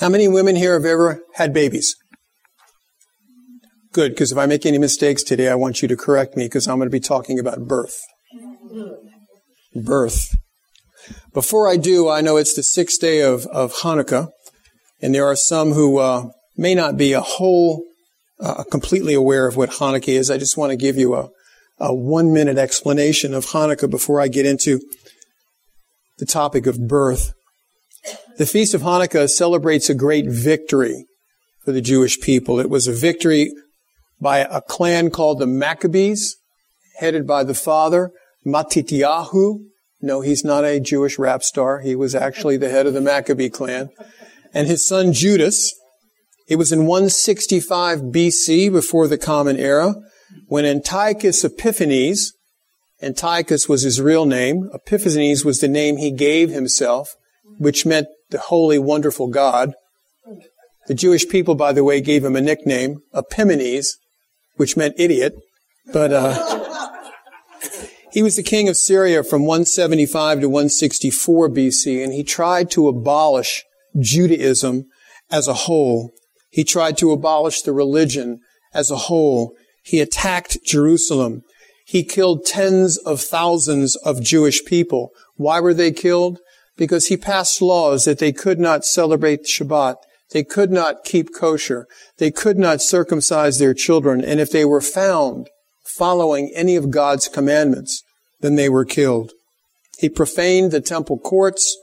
How many women here have ever had babies? Good, because if I make any mistakes today, I want you to correct me because I'm going to be talking about birth. Birth. Before I do, I know it's the sixth day of, of Hanukkah, and there are some who uh, may not be a whole, uh, completely aware of what Hanukkah is. I just want to give you a, a one minute explanation of Hanukkah before I get into the topic of birth. The Feast of Hanukkah celebrates a great victory for the Jewish people. It was a victory by a clan called the Maccabees, headed by the father, Matityahu. No, he's not a Jewish rap star. He was actually the head of the Maccabee clan. And his son Judas. It was in 165 BC, before the Common Era, when Antiochus Epiphanes, Antiochus was his real name, Epiphanes was the name he gave himself, which meant the holy, wonderful God. The Jewish people, by the way, gave him a nickname, Epimanes, which meant idiot. But uh, he was the king of Syria from 175 to 164 BC, and he tried to abolish Judaism as a whole. He tried to abolish the religion as a whole. He attacked Jerusalem. He killed tens of thousands of Jewish people. Why were they killed? Because he passed laws that they could not celebrate Shabbat. They could not keep kosher. They could not circumcise their children. And if they were found following any of God's commandments, then they were killed. He profaned the temple courts.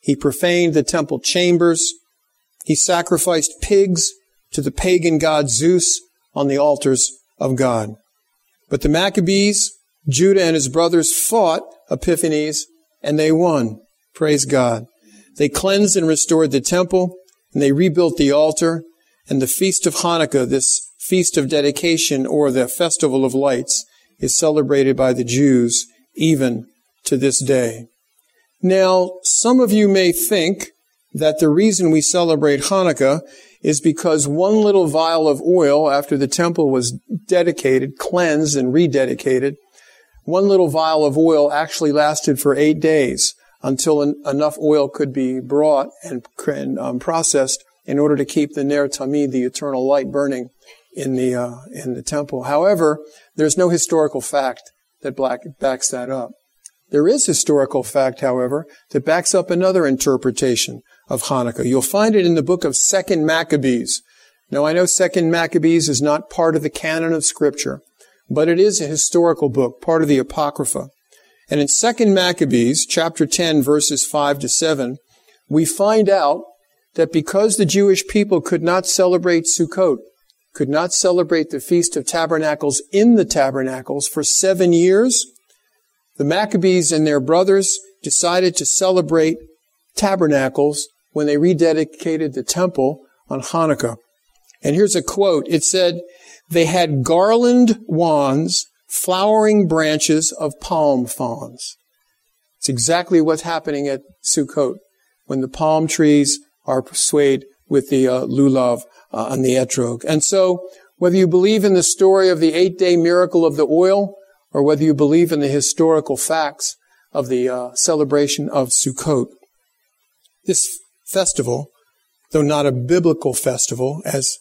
He profaned the temple chambers. He sacrificed pigs to the pagan god Zeus on the altars of God. But the Maccabees, Judah and his brothers fought Epiphanes and they won. Praise God. They cleansed and restored the temple and they rebuilt the altar and the feast of Hanukkah, this feast of dedication or the festival of lights is celebrated by the Jews even to this day. Now, some of you may think that the reason we celebrate Hanukkah is because one little vial of oil after the temple was dedicated, cleansed and rededicated, one little vial of oil actually lasted for eight days until en- enough oil could be brought and, and um, processed in order to keep the Ner Tamid, the eternal light, burning in the uh, in the temple. However, there's no historical fact that black, backs that up. There is historical fact, however, that backs up another interpretation of Hanukkah. You'll find it in the book of Second Maccabees. Now, I know Second Maccabees is not part of the canon of Scripture, but it is a historical book, part of the Apocrypha. And in Second Maccabees, chapter 10, verses 5 to 7, we find out that because the Jewish people could not celebrate Sukkot, could not celebrate the Feast of Tabernacles in the tabernacles for seven years, the Maccabees and their brothers decided to celebrate tabernacles when they rededicated the temple on Hanukkah. And here's a quote. It said, they had garland wands, flowering branches of palm fronds. It's exactly what's happening at Sukkot when the palm trees are persuaded with the uh, lulav uh, on the etrog. And so, whether you believe in the story of the eight-day miracle of the oil, or whether you believe in the historical facts of the uh, celebration of Sukkot, this festival, though not a biblical festival as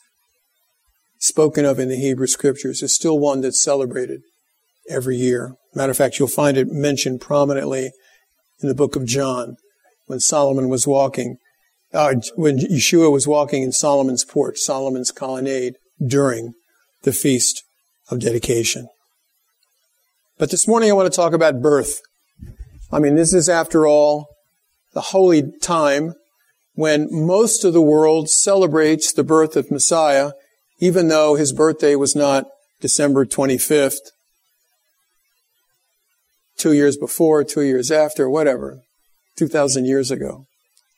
spoken of in the Hebrew scriptures, is still one that's celebrated every year. Matter of fact, you'll find it mentioned prominently in the book of John when Solomon was walking uh, when Yeshua was walking in Solomon's porch, Solomon's colonnade, during the Feast of Dedication. But this morning I want to talk about birth. I mean, this is, after all, the holy time when most of the world celebrates the birth of Messiah, even though his birthday was not December 25th, two years before, two years after, whatever, 2,000 years ago.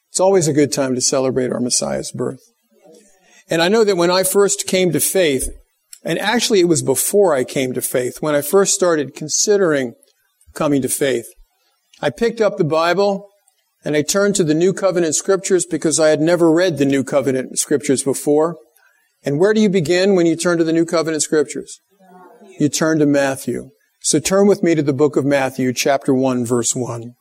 It's always a good time to celebrate our Messiah's birth. And I know that when I first came to faith, and actually it was before I came to faith, when I first started considering coming to faith, I picked up the Bible and I turned to the New Covenant scriptures because I had never read the New Covenant scriptures before. And where do you begin when you turn to the New Covenant scriptures? You turn to Matthew. So turn with me to the book of Matthew, chapter 1, verse 1.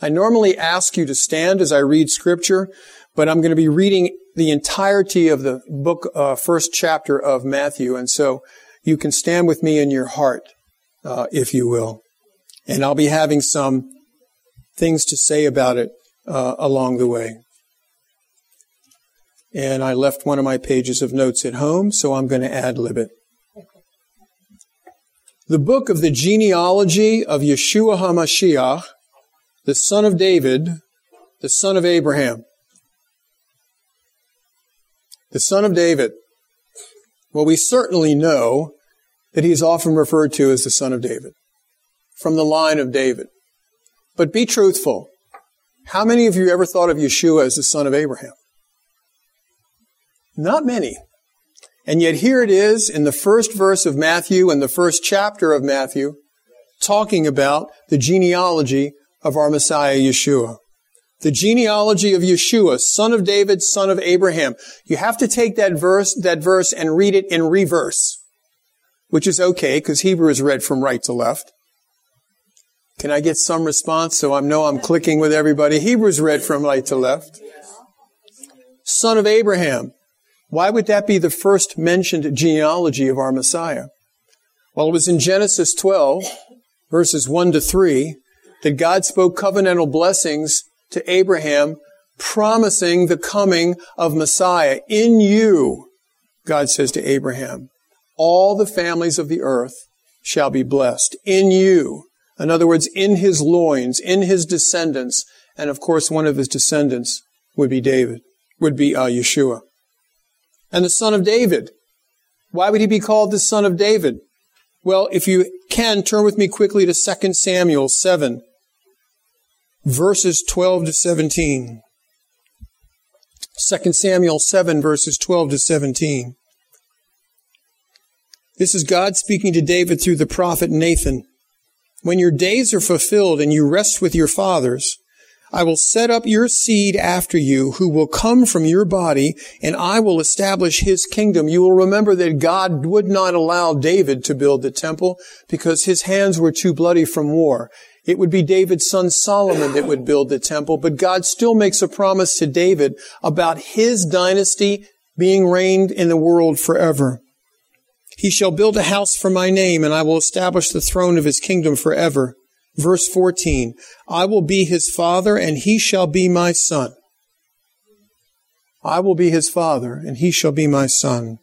I normally ask you to stand as I read scripture, but I'm going to be reading the entirety of the book, uh, first chapter of Matthew. And so you can stand with me in your heart, uh, if you will. And I'll be having some things to say about it uh, along the way. And I left one of my pages of notes at home, so I'm going to ad lib it. The book of the genealogy of Yeshua HaMashiach, the son of David, the son of Abraham. The son of David. Well, we certainly know that he is often referred to as the son of David, from the line of David. But be truthful. How many of you ever thought of Yeshua as the son of Abraham? Not many. And yet here it is in the first verse of Matthew and the first chapter of Matthew, talking about the genealogy of our Messiah Yeshua. The genealogy of Yeshua, son of David, son of Abraham. You have to take that verse, that verse and read it in reverse, which is okay because Hebrew is read from right to left. Can I get some response so I know I'm clicking with everybody? Hebrews read from right to left. Son of Abraham. Why would that be the first mentioned genealogy of our Messiah? Well, it was in Genesis 12, verses 1 to 3, that God spoke covenantal blessings to Abraham, promising the coming of Messiah. In you, God says to Abraham, all the families of the earth shall be blessed. In you. In other words, in his loins, in his descendants, and of course one of his descendants would be David, would be uh, Yeshua. And the son of David. Why would he be called the son of David? Well, if you can, turn with me quickly to 2 Samuel 7, verses 12 to 17. 2 Samuel 7, verses 12 to 17. This is God speaking to David through the prophet Nathan. When your days are fulfilled and you rest with your fathers, I will set up your seed after you who will come from your body and I will establish his kingdom. You will remember that God would not allow David to build the temple because his hands were too bloody from war. It would be David's son Solomon that would build the temple, but God still makes a promise to David about his dynasty being reigned in the world forever. He shall build a house for my name, and I will establish the throne of his kingdom forever. Verse 14, I will be his father, and he shall be my son. I will be his father, and he shall be my son.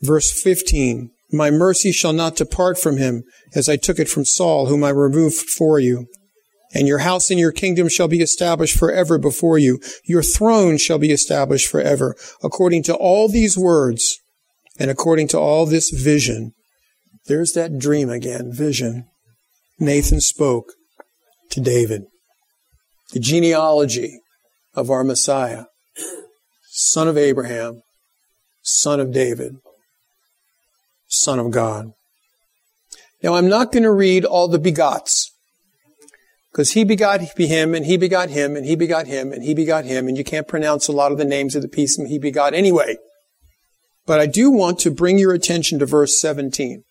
Verse 15, my mercy shall not depart from him, as I took it from Saul, whom I removed for you. And your house and your kingdom shall be established forever before you. Your throne shall be established forever. According to all these words, and according to all this vision, there's that dream again, vision. Nathan spoke to David. The genealogy of our Messiah, son of Abraham, son of David, son of God. Now I'm not going to read all the begots. Because he begot him, and he begot him, and he begot him, and he begot him, and you can't pronounce a lot of the names of the piece he begot anyway. But I do want to bring your attention to verse 17.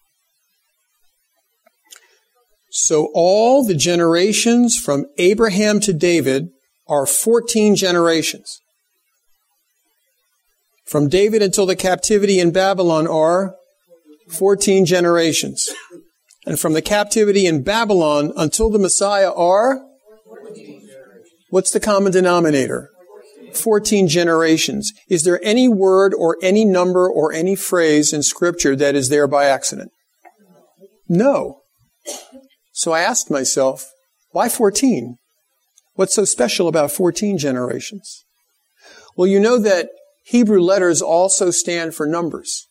So all the generations from Abraham to David are 14 generations. From David until the captivity in Babylon are 14 generations. And from the captivity in Babylon until the Messiah are? What's the common denominator? 14 generations. Is there any word or any number or any phrase in scripture that is there by accident? No. So I asked myself, why 14? What's so special about 14 generations? Well, you know that Hebrew letters also stand for numbers.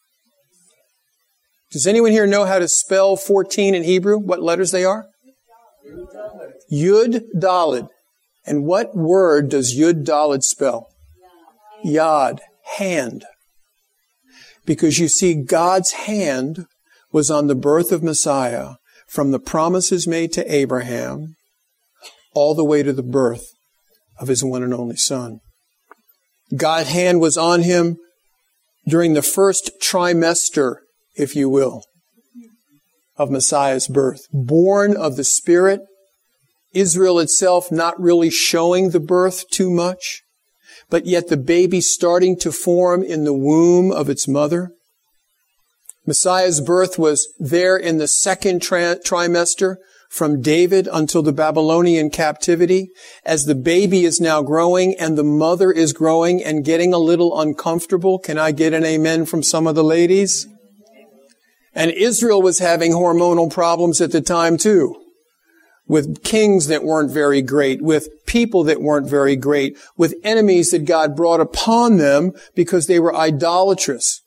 Does anyone here know how to spell 14 in Hebrew? What letters they are? Yud Dalid. And what word does Yud Dalid spell? Yad, hand. Because you see, God's hand was on the birth of Messiah from the promises made to Abraham all the way to the birth of his one and only son. God's hand was on him during the first trimester, if you will, of Messiah's birth. Born of the Spirit Israel itself not really showing the birth too much. but yet the baby starting to form in the womb of its mother. Messiah's birth was there in the second tri- trimester from David until the Babylonian captivity. As the baby is now growing and the mother is growing and getting a little uncomfortable. Can I get an amen from some of the ladies? And Israel was having hormonal problems at the time too. With kings that weren't very great, with people that weren't very great, with enemies that God brought upon them because they were idolatrous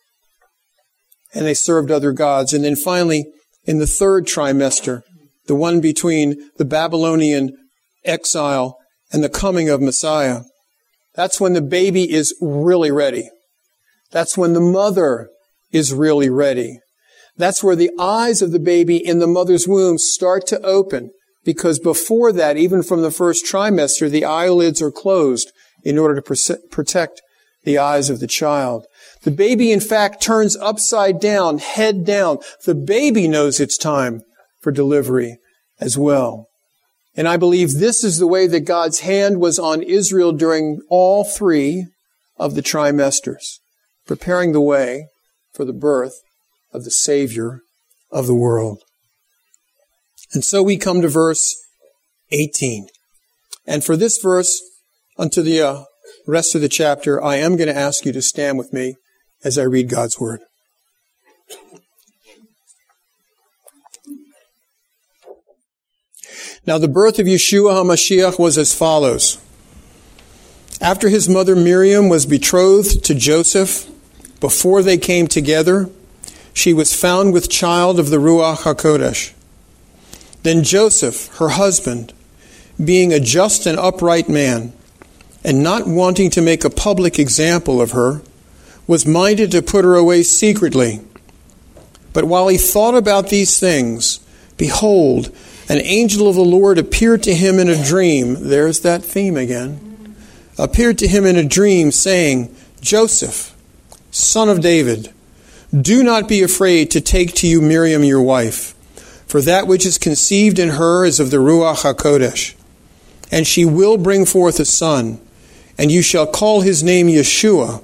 and they served other gods. And then finally, in the third trimester, the one between the Babylonian exile and the coming of Messiah, that's when the baby is really ready. That's when the mother is really ready. That's where the eyes of the baby in the mother's womb start to open. Because before that, even from the first trimester, the eyelids are closed in order to protect the eyes of the child. The baby, in fact, turns upside down, head down. The baby knows it's time for delivery as well. And I believe this is the way that God's hand was on Israel during all three of the trimesters, preparing the way for the birth of the Savior of the world. And so we come to verse 18. And for this verse, unto the uh, rest of the chapter, I am going to ask you to stand with me as I read God's Word. Now, the birth of Yeshua HaMashiach was as follows. After his mother Miriam was betrothed to Joseph, before they came together, she was found with child of the Ruach HaKodesh. Then Joseph, her husband, being a just and upright man, and not wanting to make a public example of her, was minded to put her away secretly. But while he thought about these things, behold, an angel of the Lord appeared to him in a dream. There's that theme again. Appeared to him in a dream, saying, Joseph, son of David, do not be afraid to take to you Miriam your wife, for that which is conceived in her is of the Ruach HaKodesh. And she will bring forth a son, and you shall call his name Yeshua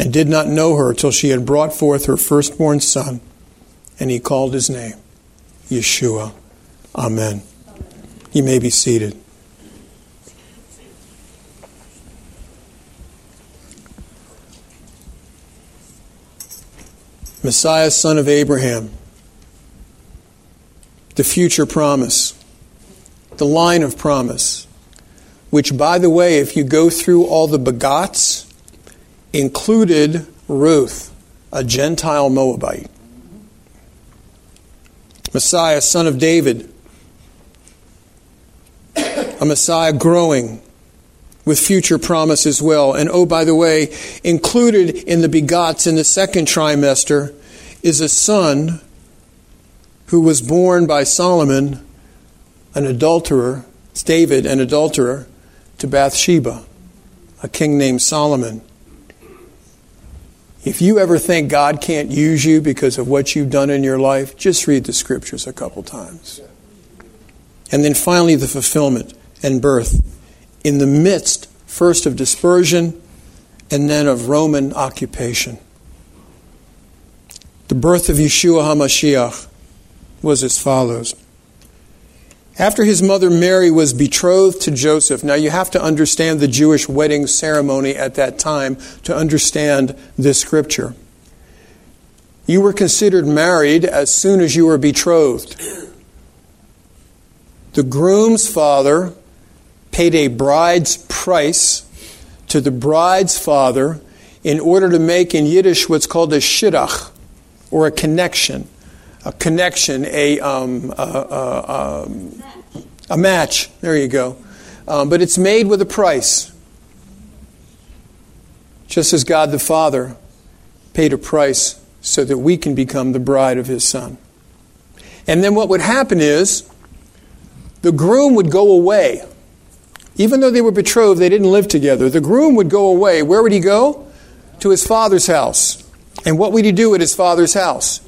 and did not know her till she had brought forth her firstborn son, and he called his name Yeshua. Amen. You may be seated. Messiah, son of Abraham, the future promise, the line of promise, which, by the way, if you go through all the begots, included Ruth, a Gentile Moabite. Messiah, son of David, a Messiah growing with future promise as well. And oh, by the way, included in the begots in the second trimester is a son who was born by Solomon, an adulterer, David, an adulterer, to Bathsheba, a king named Solomon. If you ever think God can't use you because of what you've done in your life, just read the scriptures a couple times. And then finally, the fulfillment and birth in the midst, first of dispersion and then of Roman occupation. The birth of Yeshua HaMashiach was as follows. After his mother Mary was betrothed to Joseph, now you have to understand the Jewish wedding ceremony at that time to understand this scripture. You were considered married as soon as you were betrothed. The groom's father paid a bride's price to the bride's father in order to make in Yiddish what's called a shidduch, or a connection a connection, a, um, a, a, um, a, match. There you go. Um, but it's made with a price. just as God the Father paid a price so that we can become the bride of his son. And then what would happen is the groom would go away. Even though they were betrothed, they didn't live together. The groom would go away. Where would he go? To his father's house. And what would he do at his father's house?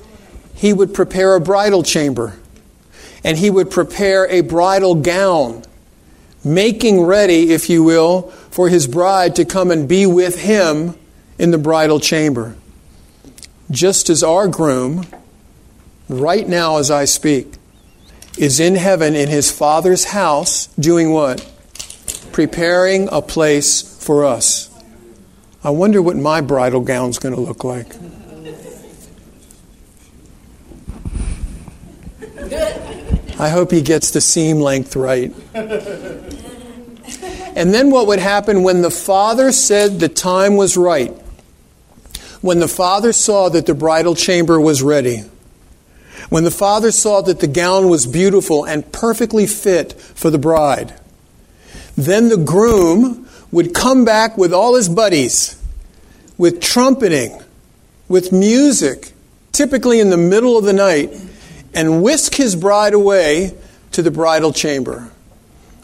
He would prepare a bridal chamber. And he would prepare a bridal gown, making ready, if you will, for his bride to come and be with him in the bridal chamber. Just as our groom, right now as I speak, is in heaven in his Father's house doing what? Preparing a place for us. I wonder what my bridal gown's going to look like. I hope he gets the seam length right. And then what would happen when the father said the time was right? When the father saw that the bridal chamber was ready, when the father saw that the gown was beautiful and perfectly fit for the bride, then the groom would come back with all his buddies, with trumpeting, with music, typically in the middle of the night, and whisk his bride away to the bridal chamber.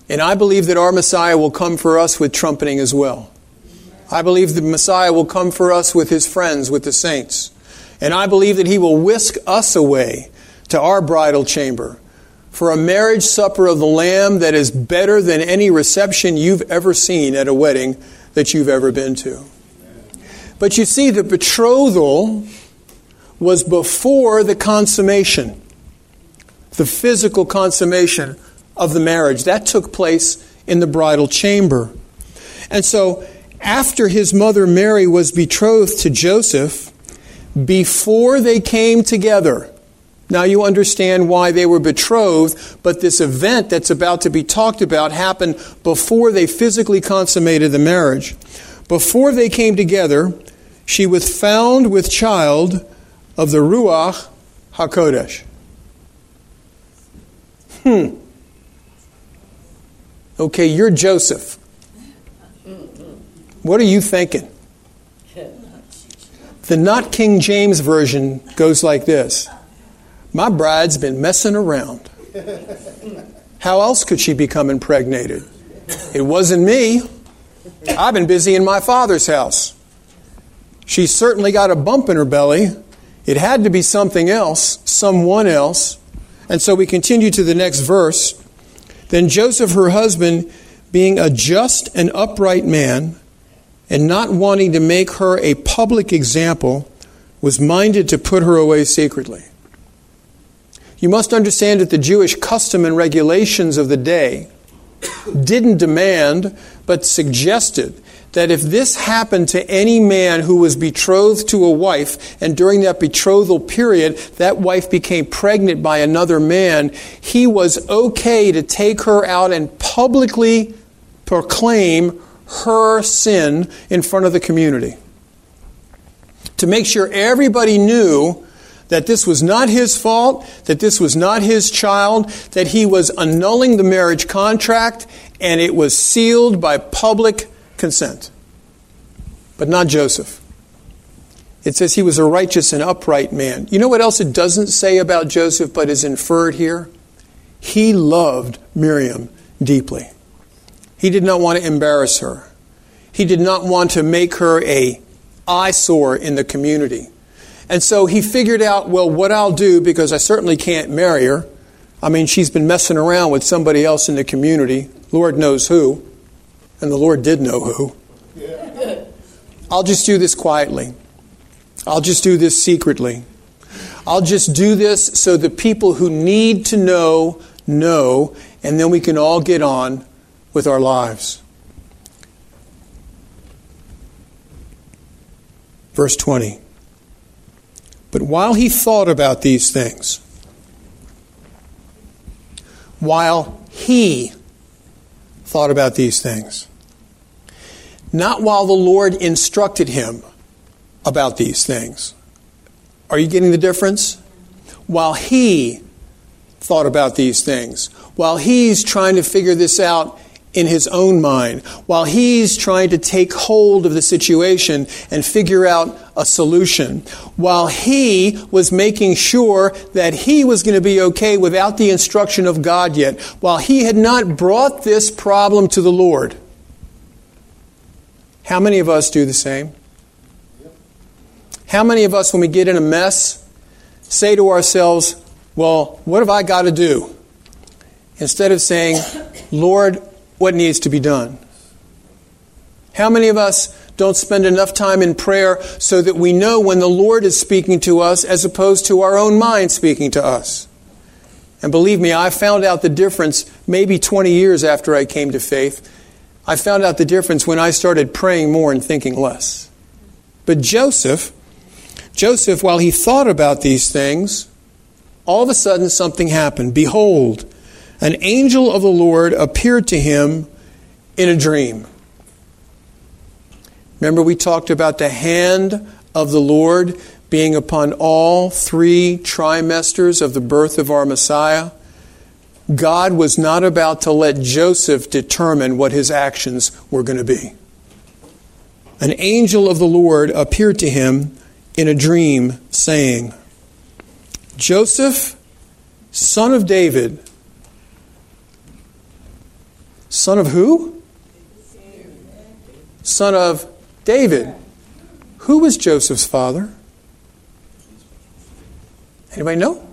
And I believe that our Messiah will come for us with trumpeting as well. I believe the Messiah will come for us with his friends, with the saints. And I believe that he will whisk us away to our bridal chamber for a marriage supper of the Lamb that is better than any reception you've ever seen at a wedding that you've ever been to. But you see, the betrothal was before the consummation, the physical consummation of the marriage. That took place in the bridal chamber. And so, after his mother Mary was betrothed to Joseph, before they came together, now you understand why they were betrothed, but this event that's about to be talked about happened before they physically consummated the marriage. Before they came together, she was found with child of the Ruach HaKodesh. Hmm. Okay, you're Joseph. What are you thinking? The not King James Version goes like this my bride's been messing around. How else could she become impregnated? It wasn't me. I've been busy in my father's house. She certainly got a bump in her belly. It had to be something else, someone else. And so we continue to the next verse. Then Joseph, her husband, being a just and upright man, and not wanting to make her a public example, was minded to put her away secretly. You must understand that the Jewish custom and regulations of the day didn't demand, but suggested that if this happened to any man who was betrothed to a wife, and during that betrothal period, that wife became pregnant by another man, he was okay to take her out and publicly proclaim her sin in front of the community. To make sure everybody knew that this was not his fault, that this was not his child, that he was annulling the marriage contract, and it was sealed by public consent. But not Joseph. It says he was a righteous and upright man. You know what else it doesn't say about Joseph but is inferred here? He loved Miriam deeply. He did not want to embarrass her. He did not want to make her a eyesore in the community. And so he figured out, well, what I'll do, because I certainly can't marry her. I mean, she's been messing around with somebody else in the community. Lord knows who. And the Lord did know who. I'll just do this quietly. I'll just do this secretly. I'll just do this so the people who need to know know, and then we can all get on with our lives. Verse 20. But while he thought about these things, while he thought about these things, not while the Lord instructed him about these things. Are you getting the difference? While he thought about these things, while he's trying to figure this out in his own mind while he's trying to take hold of the situation and figure out a solution. While he was making sure that he was going to be okay without the instruction of God yet. While he had not brought this problem to the Lord. How many of us do the same? How many of us, when we get in a mess, say to ourselves, Well, what have I got to do? Instead of saying, Lord, what needs to be done? How many of us don't spend enough time in prayer so that we know when the Lord is speaking to us as opposed to our own mind speaking to us? And believe me, I found out the difference maybe 20 years after I came to faith. I found out the difference when I started praying more and thinking less. But Joseph, Joseph, while he thought about these things, all of a sudden something happened. Behold, an angel of the Lord appeared to him in a dream. Remember, we talked about the hand of the Lord being upon all three trimesters of the birth of our Messiah. God was not about to let Joseph determine what his actions were going to be. An angel of the Lord appeared to him in a dream, saying, Joseph, son of David, Son of who? Son of David. Who was Joseph's father? Anybody know?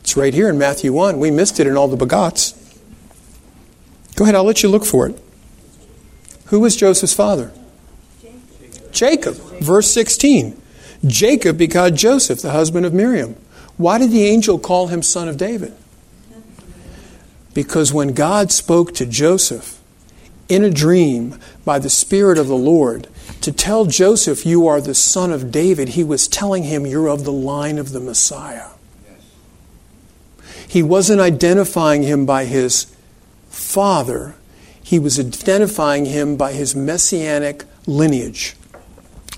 It's right here in Matthew 1. We missed it in all the begots. Go ahead, I'll let you look for it. Who was Joseph's father? Jacob. Verse 16. Jacob begot Joseph, the husband of Miriam. Why did the angel call him son of David? Because when God spoke to Joseph in a dream by the Spirit of the Lord to tell Joseph, You are the son of David, he was telling him, You're of the line of the Messiah. He wasn't identifying him by his father, he was identifying him by his messianic lineage.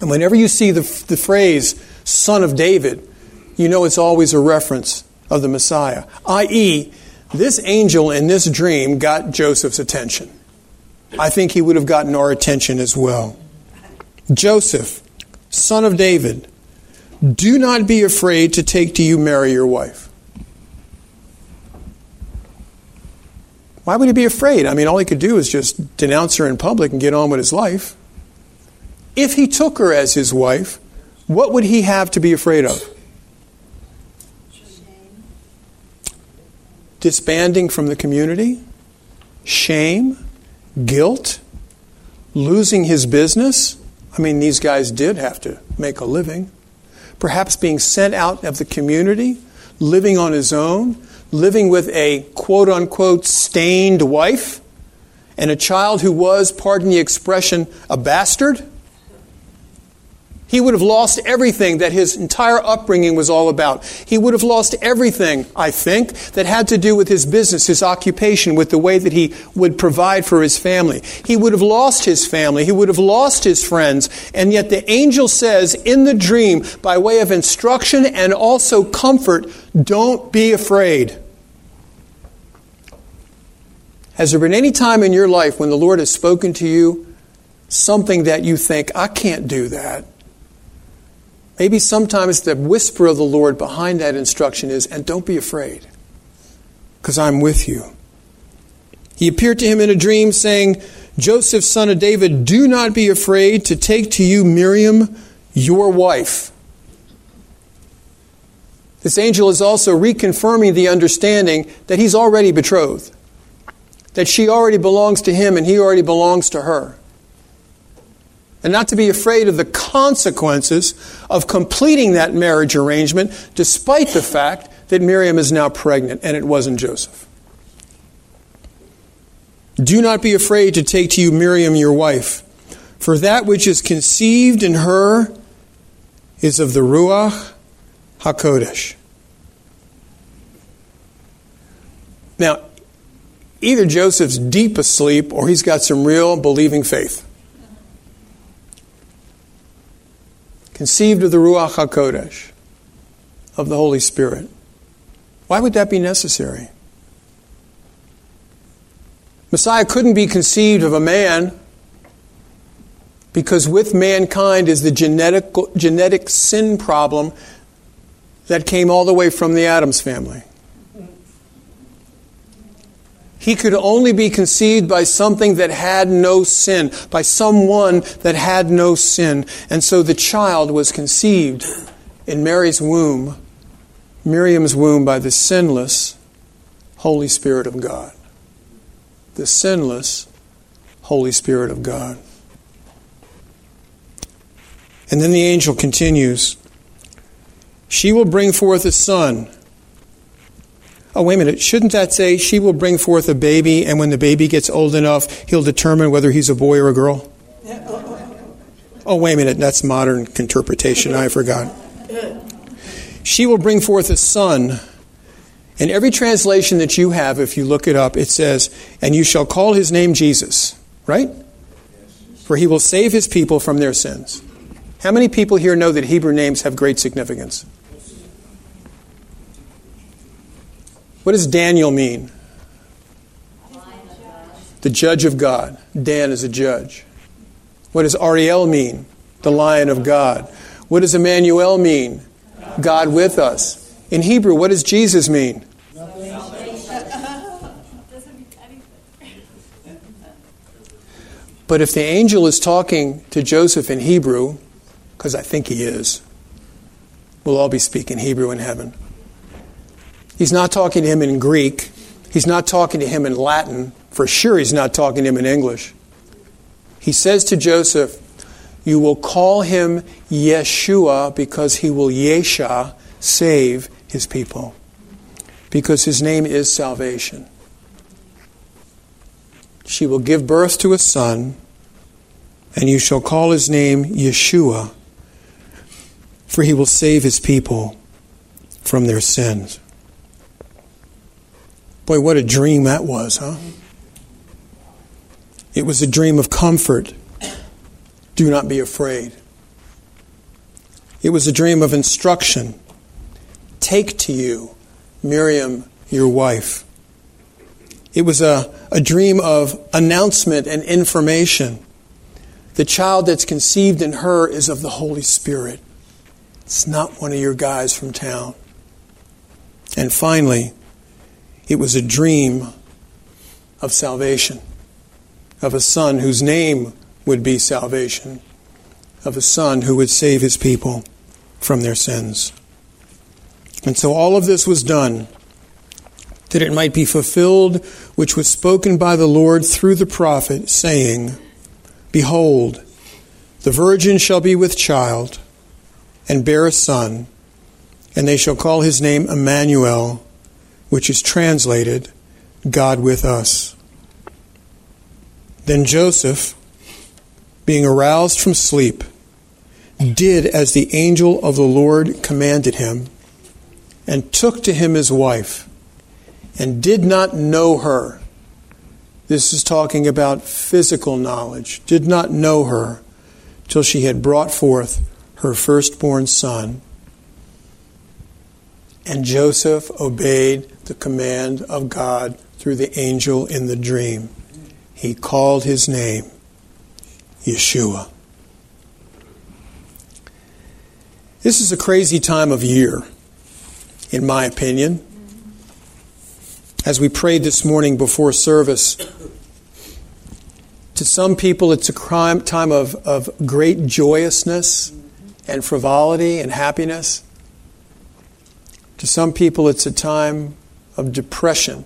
And whenever you see the, the phrase, son of David, you know it's always a reference of the Messiah, i.e., this angel in this dream got Joseph's attention. I think he would have gotten our attention as well. Joseph, son of David, do not be afraid to take to you Mary, your wife. Why would he be afraid? I mean, all he could do is just denounce her in public and get on with his life. If he took her as his wife, what would he have to be afraid of? Disbanding from the community, shame, guilt, losing his business. I mean, these guys did have to make a living. Perhaps being sent out of the community, living on his own, living with a quote unquote stained wife, and a child who was, pardon the expression, a bastard. He would have lost everything that his entire upbringing was all about. He would have lost everything, I think, that had to do with his business, his occupation, with the way that he would provide for his family. He would have lost his family. He would have lost his friends. And yet the angel says in the dream, by way of instruction and also comfort, don't be afraid. Has there been any time in your life when the Lord has spoken to you something that you think, I can't do that? Maybe sometimes the whisper of the Lord behind that instruction is, and don't be afraid, because I'm with you. He appeared to him in a dream, saying, Joseph, son of David, do not be afraid to take to you Miriam, your wife. This angel is also reconfirming the understanding that he's already betrothed, that she already belongs to him and he already belongs to her and not to be afraid of the consequences of completing that marriage arrangement, despite the fact that Miriam is now pregnant and it wasn't Joseph. Do not be afraid to take to you Miriam your wife, for that which is conceived in her is of the Ruach HaKodesh. Now, either Joseph's deep asleep or he's got some real believing faith. Conceived of the Ruach HaKodesh, of the Holy Spirit. Why would that be necessary? Messiah couldn't be conceived of a man because with mankind is the genetic, genetic sin problem that came all the way from the Adams family. He could only be conceived by something that had no sin, by someone that had no sin. And so the child was conceived in Mary's womb, Miriam's womb, by the sinless Holy Spirit of God. The sinless Holy Spirit of God. And then the angel continues She will bring forth a son oh, wait a minute, shouldn't that say she will bring forth a baby, and when the baby gets old enough, he'll determine whether he's a boy or a girl? Oh, wait a minute, that's modern interpretation. I forgot. She will bring forth a son. In every translation that you have, if you look it up, it says, and you shall call his name Jesus, right? For he will save his people from their sins. How many people here know that Hebrew names have great significance? What does Daniel mean? The judge of God. Dan is a judge. What does Ariel mean? The lion of God. What does Emmanuel mean? God with us. In Hebrew, what does Jesus mean? But if the angel is talking to Joseph in Hebrew, because I think he is, we'll all be speaking Hebrew in heaven. He's not talking to him in Greek. He's not talking to him in Latin. For sure, he's not talking to him in English. He says to Joseph, You will call him Yeshua because he will Yesha, save his people. Because his name is salvation. She will give birth to a son, and you shall call his name Yeshua, for he will save his people from their sins. Boy, what a dream that was, huh? It was a dream of comfort. Do not be afraid. It was a dream of instruction. Take to you Miriam, your wife. It was a, a dream of announcement and information. The child that's conceived in her is of the Holy Spirit. It's not one of your guys from town. And finally, it was a dream of salvation, of a son whose name would be salvation, of a son who would save his people from their sins. And so all of this was done that it might be fulfilled which was spoken by the Lord through the prophet, saying, Behold, the virgin shall be with child and bear a son, and they shall call his name Emmanuel which is translated God with us. Then Joseph, being aroused from sleep, did as the angel of the Lord commanded him, and took to him his wife, and did not know her. This is talking about physical knowledge. Did not know her till she had brought forth her firstborn son. And Joseph obeyed the command of God through the angel in the dream. He called his name Yeshua. This is a crazy time of year, in my opinion. As we prayed this morning before service, to some people it's a time of, of great joyousness and frivolity and happiness. To some people, it's a time of depression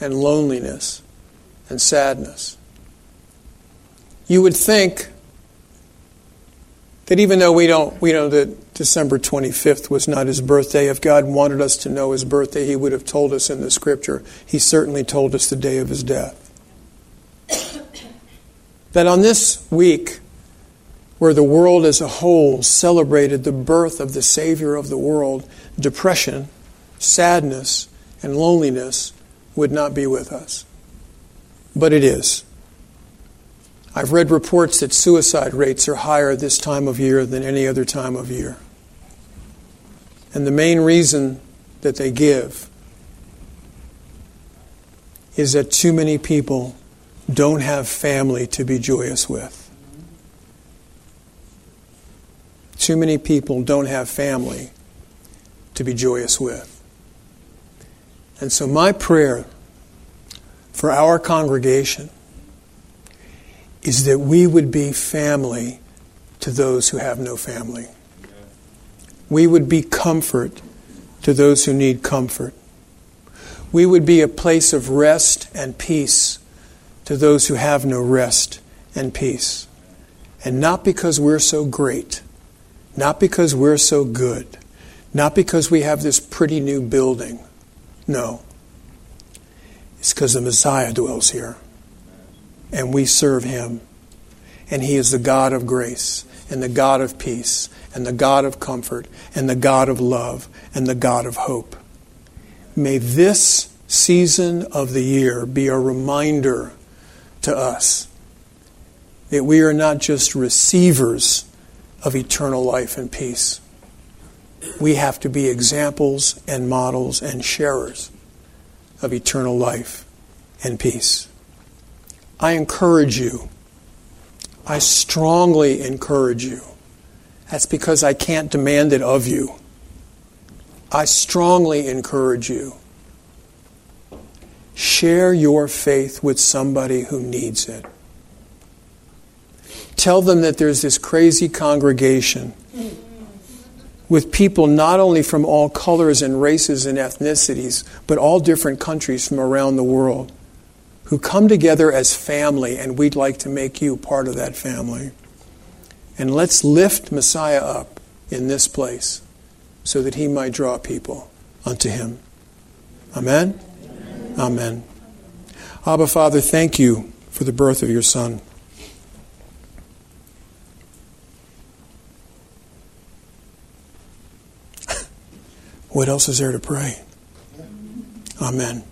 and loneliness and sadness. You would think that even though we don't, we know that December 25th was not his birthday, if God wanted us to know his birthday, he would have told us in the scripture. He certainly told us the day of his death. that on this week, where the world as a whole celebrated the birth of the Savior of the world, depression, sadness, and loneliness would not be with us. But it is. I've read reports that suicide rates are higher this time of year than any other time of year. And the main reason that they give is that too many people don't have family to be joyous with. Too many people don't have family to be joyous with. And so, my prayer for our congregation is that we would be family to those who have no family. We would be comfort to those who need comfort. We would be a place of rest and peace to those who have no rest and peace. And not because we're so great, not because we're so good, not because we have this pretty new building. No. It's because the Messiah dwells here. And we serve him. And he is the God of grace, and the God of peace, and the God of comfort, and the God of love, and the God of hope. May this season of the year be a reminder to us that we are not just receivers of eternal life and peace. We have to be examples and models and sharers of eternal life and peace. I encourage you. I strongly encourage you. That's because I can't demand it of you. I strongly encourage you Share your faith with somebody who needs it. Tell them that there's this crazy congregation with people not only from all colors and races and ethnicities, but all different countries from around the world who come together as family, and we'd like to make you part of that family. And let's lift Messiah up in this place so that he might draw people unto him. Amen? Amen. Abba, Father, thank you for the birth of your Son. What else is there to pray? Amen.